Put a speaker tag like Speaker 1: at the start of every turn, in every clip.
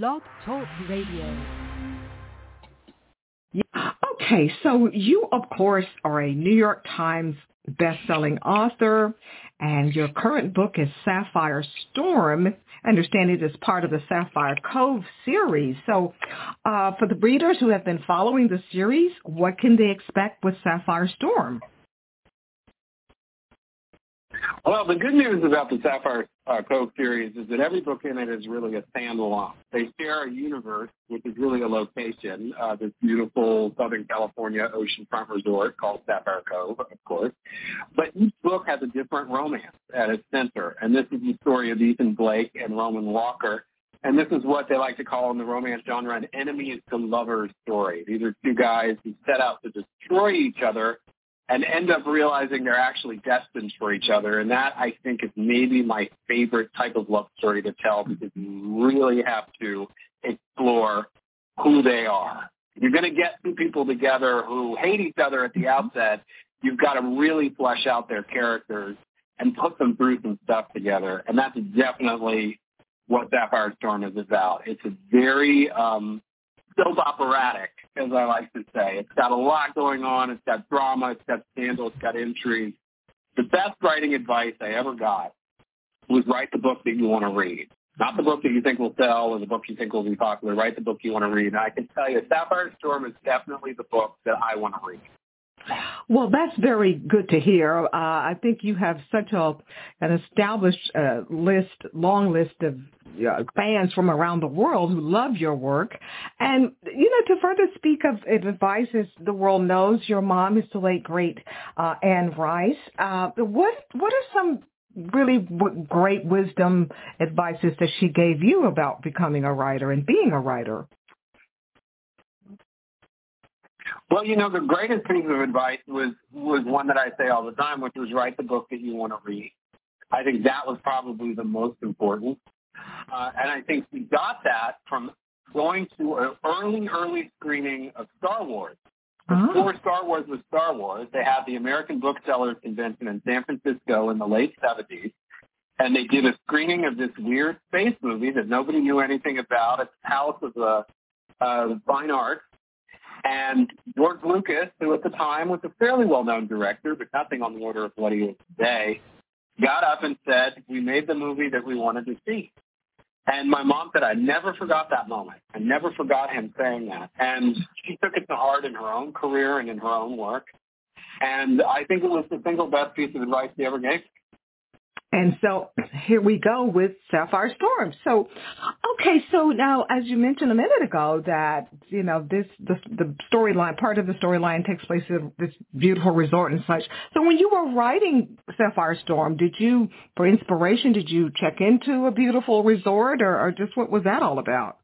Speaker 1: Blog Talk Radio.
Speaker 2: Okay, so you, of course, are a New York Times best-selling author, and your current book is Sapphire Storm. I understand it is part of the Sapphire Cove series. So uh, for the readers who have been following the series, what can they expect with Sapphire Storm?
Speaker 3: Well, the good news about the Sapphire uh, Cove series is that every book in it is really a standalone. They share a universe, which is really a location, uh, this beautiful Southern California oceanfront resort called Sapphire Cove, of course. But each book has a different romance at its center, and this is the story of Ethan Blake and Roman Walker. And this is what they like to call in the romance genre an enemies to lovers story. These are two guys who set out to destroy each other and end up realizing they're actually destined for each other. And that, I think, is maybe my favorite type of love story to tell because you really have to explore who they are. You're going to get two people together who hate each other at the outset, you've got to really flesh out their characters and put them through some stuff together. And that's definitely what Sapphire Storm is about. It's a very um, soap operatic, as I like to say. It's got a lot going on. It's got drama. It's got scandal. It's got intrigue. The best writing advice I ever got was write the book that you want to read. Not the book that you think will sell or the book you think will be popular. Write the book you want to read. And I can tell you, Sapphire Storm is definitely the book that I want to read.
Speaker 2: Well, that's very good to hear. Uh, I think you have such a an established uh, list, long list of fans from around the world who love your work. And you know, to further speak of advice, as the world knows, your mom is the late great uh, Anne Rice. Uh, what what are some really w- great wisdom advices that she gave you about becoming a writer and being a writer?
Speaker 3: Well, you know, the greatest piece of advice was was one that I say all the time, which was write the book that you want to read. I think that was probably the most important, uh, and I think we got that from going to an early, early screening of Star Wars. Before oh. Star Wars was Star Wars, they had the American Booksellers Convention in San Francisco in the late 70s, and they did a screening of this weird space movie that nobody knew anything about at the House of the uh, Fine Arts and George Lucas, who at the time was a fairly well-known director, but nothing on the order of what he is today, got up and said, we made the movie that we wanted to see. And my mom said, I never forgot that moment. I never forgot him saying that. And she took it to heart in her own career and in her own work. And I think it was the single best piece of advice he ever gave
Speaker 2: and so here we go with Sapphire Storm. So, okay, so now as you mentioned a minute ago that, you know, this, the, the storyline, part of the storyline takes place at this beautiful resort and such. So when you were writing Sapphire Storm, did you, for inspiration, did you check into a beautiful resort or, or just what was that all about?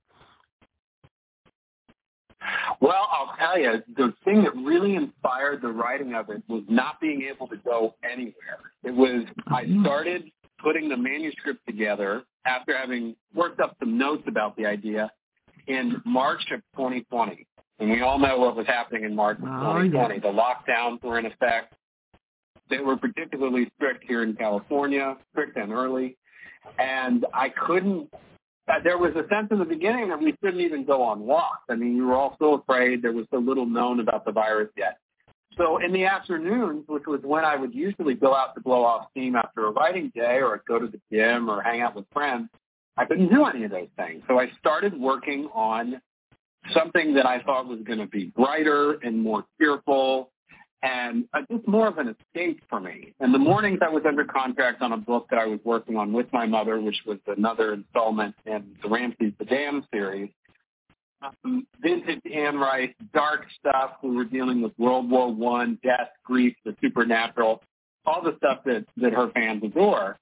Speaker 3: Well, I'll tell you, the thing that really inspired the writing of it was not being able to go anywhere. It was, I mm-hmm. started putting the manuscript together after having worked up some notes about the idea in March of 2020. And we all know what was happening in March of 2020. Oh, yeah. The lockdowns were in effect. They were particularly strict here in California, strict and early. And I couldn't uh, there was a sense in the beginning that we shouldn't even go on walks. I mean, we were all so afraid. There was so little known about the virus yet. So in the afternoons, which was when I would usually go out to blow off steam after a writing day or go to the gym or hang out with friends, I couldn't do any of those things. So I started working on something that I thought was going to be brighter and more cheerful and uh, just more of an escape for me. And the mornings, I was under contract on a book that I was working on with my mother, which was another installment in the Ramses the Damned series. Um, vintage Anne Rice, dark stuff. We were dealing with World War One, death, grief, the supernatural, all the stuff that that her fans adore.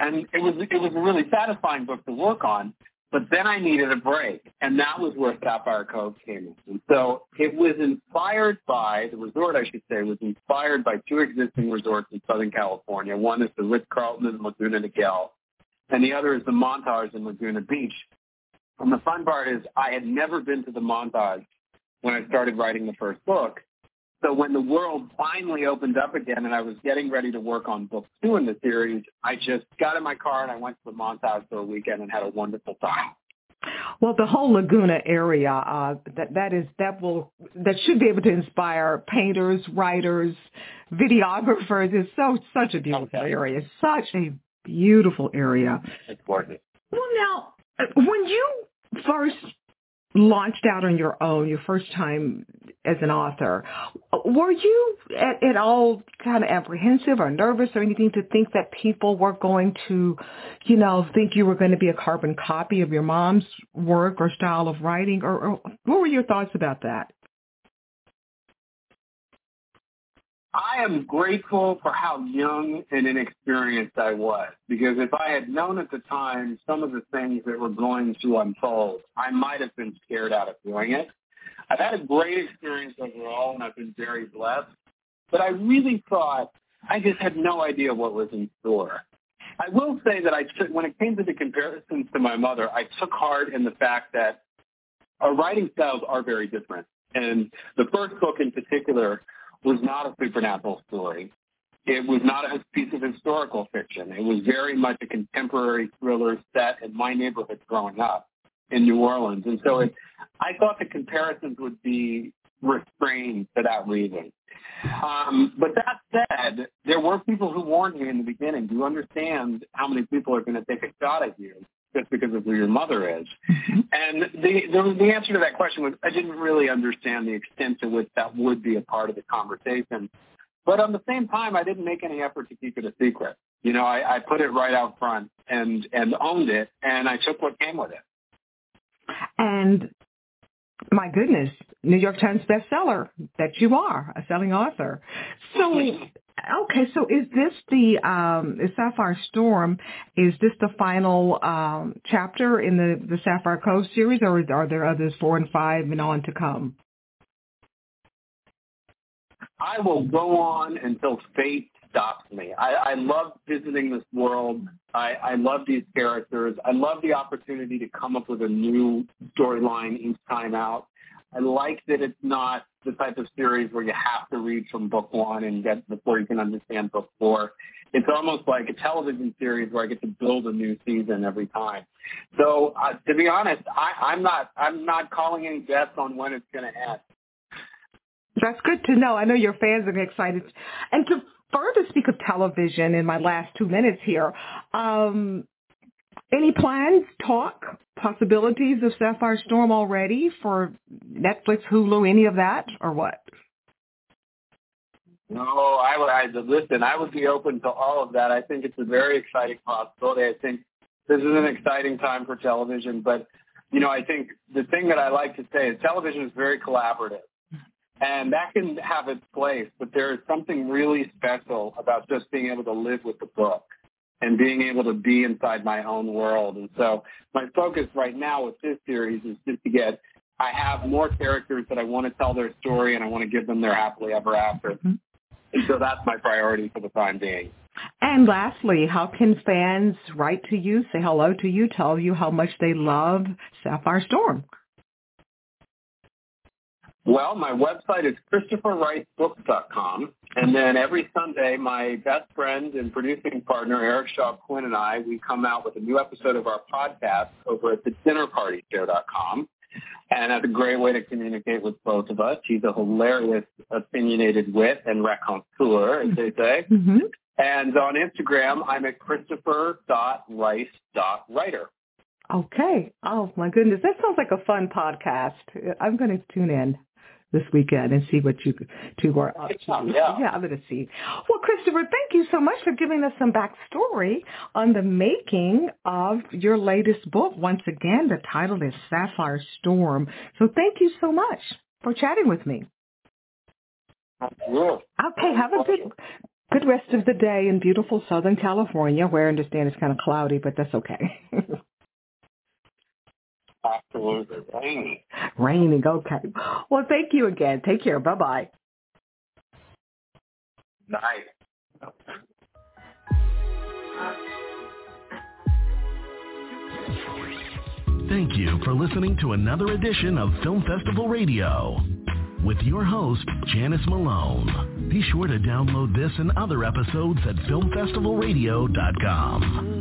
Speaker 3: And it was it was a really satisfying book to work on. But then I needed a break, and that was where Sapphire Cove came in. And so it was inspired by, the resort I should say, was inspired by two existing resorts in Southern California. One is the Ritz-Carlton in Laguna Niguel, and the other is the Montage in Laguna Beach. And the fun part is I had never been to the Montage when I started writing the first book. So when the world finally opened up again and I was getting ready to work on book two in the series, I just got in my car and I went to the montage for a weekend and had a wonderful time.
Speaker 2: Well, the whole Laguna area, uh, that that is that will that should be able to inspire painters, writers, videographers. It's so such a beautiful
Speaker 3: Okay.
Speaker 2: area. Such a beautiful area.
Speaker 3: It's gorgeous.
Speaker 2: Well, now, uh, when you first launched out on your own, your first time as an author, were you at, at all kind of apprehensive or nervous or anything to think that people were going to, you know, think you were going to be a carbon copy of your mom's work or style of writing? Or, or what were your thoughts about that?
Speaker 3: I am grateful for how young and inexperienced I was because if I had known at the time some of the things that were going to unfold, I might have been scared out of doing it. I've had a great experience overall and I've been very blessed, but I really thought I just had no idea what was in store. I will say that I took, when it came to the comparisons to my mother, I took heart in the fact that our writing styles are very different. And the first book in particular was not a supernatural story. It was not a piece of historical fiction. It was very much a contemporary thriller set in my neighborhood growing up in New Orleans. And so it, I thought the comparisons would be restrained for that reason. Um, but that said, there were people who warned me in the beginning. Do you understand how many people are going to take a shot at you just because of who your mother is? And the, the the answer to that question was I didn't really understand the extent to which that would be a part of the conversation. But on the same time, I didn't make any effort to keep it a secret. You know, I, I put it right out front and and owned it, and I took what came with it.
Speaker 2: And my goodness, New York Times bestseller that you are, a selling author. So, okay, so is this the um, Sapphire Storm? Is this the final um, chapter in the the Sapphire Cove series, or are there others four and five and on to come?
Speaker 3: I will go on until fate stops me. I, I love visiting this world. I, I love these characters. I love the opportunity to come up with a new storyline each time out. I like that it's not the type of series where you have to read from book one and get before you can understand book four. It's almost like a television series where I get to build a new season every time. So uh, to be honest, I, I'm not I'm not calling any bets on when it's going to end.
Speaker 2: That's good to know. I know your fans are excited. And to further speak of television in my last two minutes here, um, any plans, talk, possibilities of Sapphire Storm already for Netflix, Hulu, any of that, or what?
Speaker 3: No, I would. I, listen, I would be open to all of that. I think it's a very exciting possibility. I think this is an exciting time for television. But you know, I think the thing that I like to say is television is very collaborative, and that can have its place. But there is something really special about just being able to live with the book and being able to be inside my own world. And so my focus right now with this series is just to get. I have more characters that I want to tell their story, and I want to give them their happily ever after.
Speaker 2: Mm-hmm.
Speaker 3: And so that's my priority for the time being.
Speaker 2: And lastly, how can fans write to you, say hello to you, tell you how much they love Sapphire Storm?
Speaker 3: Well, my website is ChristopherRiceBooks.com. And then every Sunday, my best friend and producing partner, Eric Shaw Quinn, and I, we come out with a new episode of our podcast over at thedinnerpartyshow.com. And that's a great way to communicate with both of us. He's a hilarious, opinionated wit and raconteur, as they say.
Speaker 2: Mm-hmm.
Speaker 3: And on Instagram, I'm at christopher.rice.writer.
Speaker 2: Okay. Oh my goodness, that sounds like a fun podcast. I'm going to tune in this weekend and see what you two are up to.
Speaker 3: Yeah.
Speaker 2: yeah, I'm going to see. Well, Christopher, thank you so much for giving us some backstory on the making of your latest book. Once again, the title is Sapphire Storm. So thank you so much for chatting with me. Okay, have a good good rest of the day in beautiful Southern California, where I understand it's kind of cloudy, but that's okay.
Speaker 3: Absolutely. Raining.
Speaker 2: Raining, okay. Well, thank you again. Take care. Bye-bye.
Speaker 3: Nice.
Speaker 4: Thank you for listening to another edition of Film Festival Radio with your host, Janice Malone. Be sure to download this and other episodes at filmfestivalradio.com.